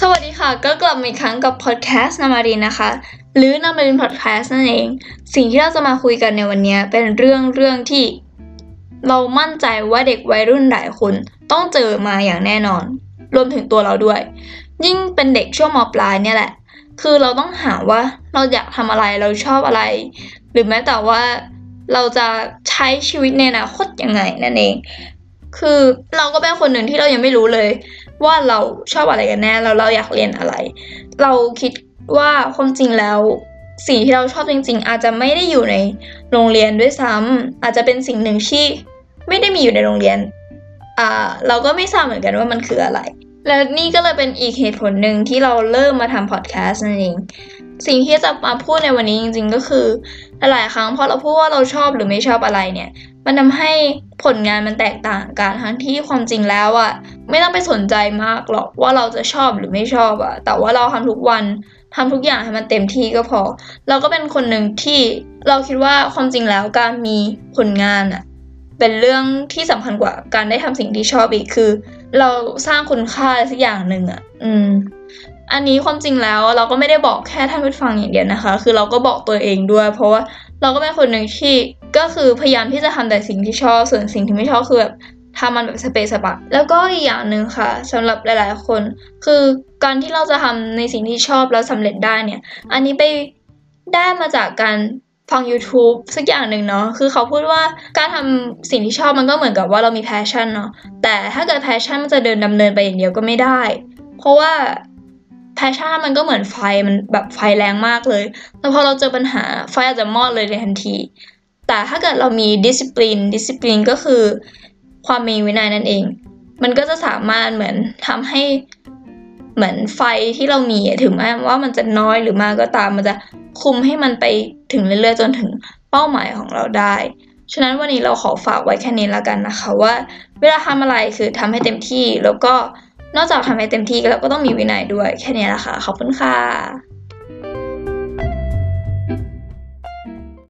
สวัสดีค่ะ ก็กลับมาอีกครั้งกับพอดแคสต์นามารินนะคะ หรือนามารินพอดแคสต์นั่นเอง สิ่งที่เราจะมาคุยกันในวันนี้เป็นเรื่องเรื่องที่ เรามั่นใจว่าเด็กวัยรุ่นหลายคนต้องเจอมาอย่างแน่นอน รวมถึงตัวเราด้วย ยิ่งเป็นเด็กช่วงมปลายเนี่ยแหละ คือเราต้องหาว่าเราอยากทำอะไรเราชอบอะไร หรือแม้แต่ว่าเราจะใช้ชีวิตในอนาคตยังไงนั่นเอง คือเราก็เป็นคนหนึ่งที่เรายังไม่รู้เลย ว่าเราชอบอะไรกันแน่แล้วเราอยากเรียนอะไร เราคิดว่าความจริงแล้วสิ่งที่เราชอบจริง ๆ อาจจะไม่ได้อยู่ในโรงเรียนด้วยซ้ำอาจจะเป็นสิ่งหนึ่งที่ไม่ได้มีอยู่ในโรงเรียนอ่าเราก็ไม่ทราบเหมือนกันว่ามันคืออะไร และนี่ก็เลยเป็นอีกเหตุผลหนึ่งที่เราเริ่มมาทำพอดแคสต์นั่นเองสิ่งที่จะมาพูดในวันนี้จริง ๆ ก็คือหลายๆครั้งพอเราพูดว่าเราชอบหรือไม่ชอบอะไรเนี่ย มันทำให้ ผลงานมันแตกต่างกันทั้งที่ความจริงแล้วอะไม่ต้องไปสนใจมากหรอกว่าเราจะชอบหรือไม่ชอบอะแต่ว่าเราทำทุกวันทำทุกอย่างให้มันเต็มที่ก็พอ เราก็เป็นคนหนึ่งที่เราคิดว่าความจริงแล้วการมีผลงานอะเป็นเรื่องที่สำคัญกว่าการได้ทำสิ่งที่ชอบอีกคือ เราสร้างคุณค่าสักอย่างหนึ่งอะอืม อันนี้ความจริงแล้วเราก็ไม่ได้บอกแค่ท่านผู้ฟังอย่างเดียวนะคะ คือเราก็บอกตัวเองด้วย เพราะว่าเราก็เป็นคนหนึ่งที่ ก็คือพยายามที่จะทำแต่สิ่งที่ชอบ ส่วนสิ่งที่ไม่ชอบคือแบบทำมันแบบสะเปะสะปะแล้วก็อีกอย่างหนึ่งค่ะสำหรับหลาย ๆ คน คือการที่เราจะทำในสิ่งที่ชอบแล้วสำเร็จได้เนี่ย อันนี้ไปได้มาจากการฟัง YouTube สักอย่างหนึ่งเนาะ คือเขาพูดว่าการทำสิ่งที่ชอบมันก็เหมือนกับว่าเรามี passion เนาะ แต่ถ้าเกิด passion มันจะเดินดำเนินไปอย่างเดียวก็ไม่ได้ เพราะว่า passion มันก็เหมือนไฟมันแบบไฟแรงมากเลย แล้วพอเราเจอปัญหาไฟอาจจะมอดเลยในทันที แต่ถ้าเกิดเรามีดิสซิปลินดิสซิปลินก็คือความมีวินัยนั่นเอง มันก็จะสามารถเหมือนทำให้เหมือนไฟที่เรามีถึงแม้ว่ามันจะน้อยหรือมากก็ตามมันจะคุมให้มันไปถึงเรื่อยๆจนถึงเป้าหมายของเราได้ ฉะนั้นวันนี้เราขอฝากไว้แค่นี้แล้วกันนะคะว่า เวลาทำอะไรคือทำให้เต็มที่แล้วก็นอกจากทำให้เต็มที่แล้วก็ต้องมีวินัยด้วยแค่นี้แหละค่ะขอบคุณค่ะ